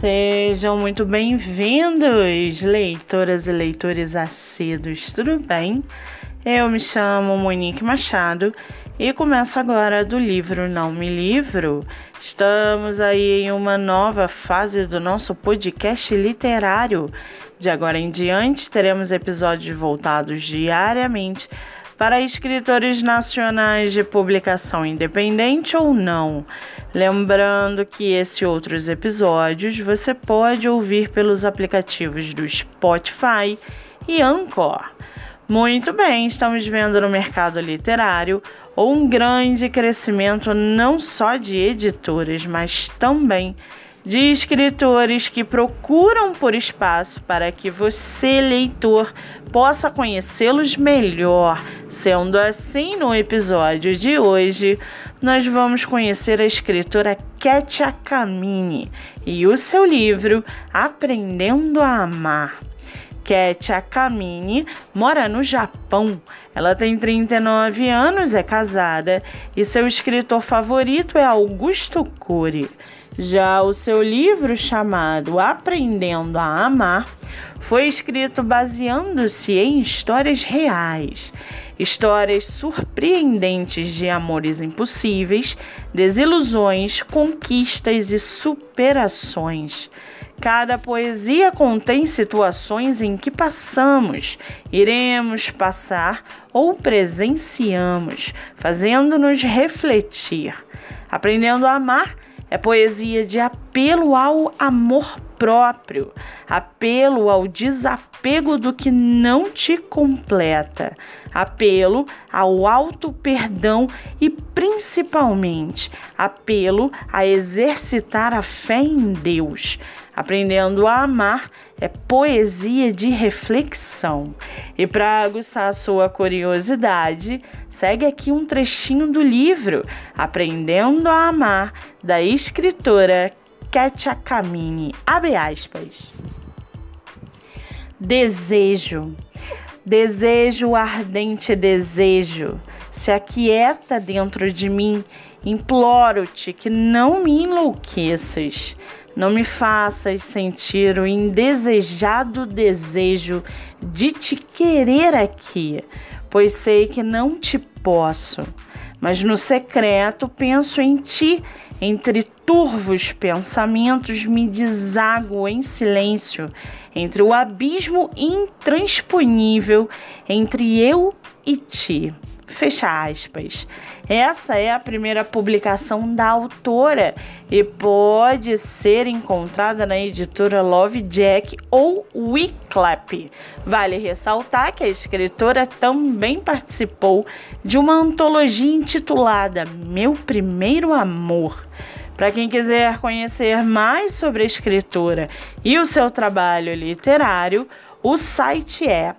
Sejam muito bem-vindos, leitoras e leitores assíduos, tudo bem? Eu me chamo Monique Machado e começo agora do livro Não Me Livro. Estamos aí em uma nova fase do nosso podcast literário. De agora em diante, teremos episódios voltados diariamente para escritores nacionais de publicação independente ou não. Lembrando que esses outros episódios você pode ouvir pelos aplicativos do Spotify e Anchor. Muito bem, estamos vendo no mercado literário um grande crescimento não só de editoras, mas também de escritores que procuram por espaço para que você, leitor, possa conhecê-los melhor. Sendo assim, no episódio de hoje, nós vamos conhecer a escritora Ketia Kamini e o seu livro Aprendendo a Amar. Ketia Kamini mora no Japão. Ela tem 39 anos, é casada e seu escritor favorito é Augusto Cury. Já o seu livro chamado Aprendendo a Amar foi escrito baseando-se em histórias reais, histórias surpreendentes de amores impossíveis, desilusões, conquistas e superações. Cada poesia contém situações em que passamos, iremos passar ou presenciamos, fazendo-nos refletir. Aprendendo a amar é poesia de apelo ao amor próprio, apelo ao desapego do que não te completa, apelo ao auto perdão e principalmente apelo a exercitar a fé em Deus. Aprendendo a amar é poesia de reflexão. E para aguçar a sua curiosidade, segue aqui um trechinho do livro Aprendendo a Amar, da escritora Ketia Kamini. Abre aspas. Desejo, desejo, ardente desejo, se aquieta dentro de mim, imploro-te que não me enlouqueças. Não me faças sentir o indesejado desejo de te querer aqui, pois sei que não te posso. Mas no secreto penso em ti, entre turvos pensamentos me desago em silêncio, entre o abismo intransponível entre eu e ti. Fecha aspas. Essa é a primeira publicação da autora e pode ser encontrada na editora Love Jack ou Wyclap. Vale ressaltar que a escritora também participou de uma antologia intitulada Meu Primeiro Amor. Para quem quiser conhecer mais sobre a escritora e o seu trabalho literário, o site é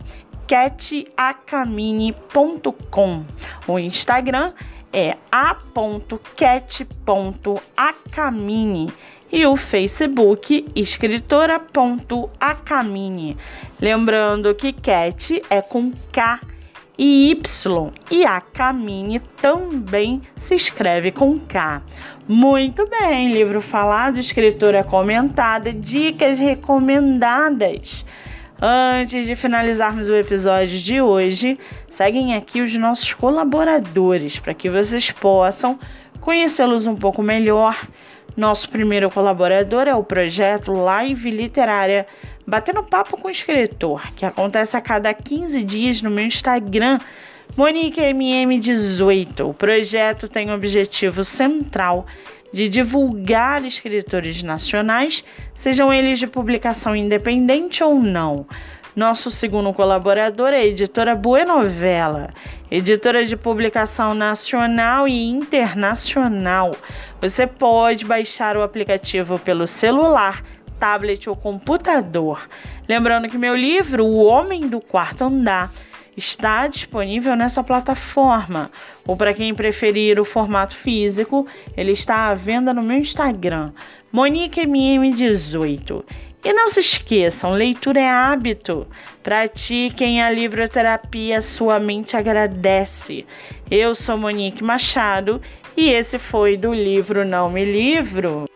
catacamini.com. O Instagram é a.cat.acamini e o Facebook escritora.acamini. Lembrando que Cat é com K e Y e a Camine também se escreve com K. Muito bem, livro falado, escritora comentada, dicas recomendadas. Antes de finalizarmos o episódio de hoje, seguem aqui os nossos colaboradores para que vocês possam conhecê-los um pouco melhor. Nosso primeiro colaborador é o projeto Live Literária Batendo Papo com o Escritor, que acontece a cada 15 dias no meu Instagram, MoniqueMM18. O projeto tem o objetivo central de divulgar escritores nacionais, sejam eles de publicação independente ou não. Nosso segundo colaborador é a editora Buenovela, editora de publicação nacional e internacional. Você pode baixar o aplicativo pelo celular, tablet ou computador. Lembrando que meu livro, O Homem do Quarto Andar, está disponível nessa plataforma. Ou para quem preferir o formato físico, ele está à venda no meu Instagram, MoniqueMM18. E não se esqueçam, leitura é hábito. Pratiquem a livroterapia, sua mente agradece. Eu sou Monique Machado e esse foi do livro Não Me Livro.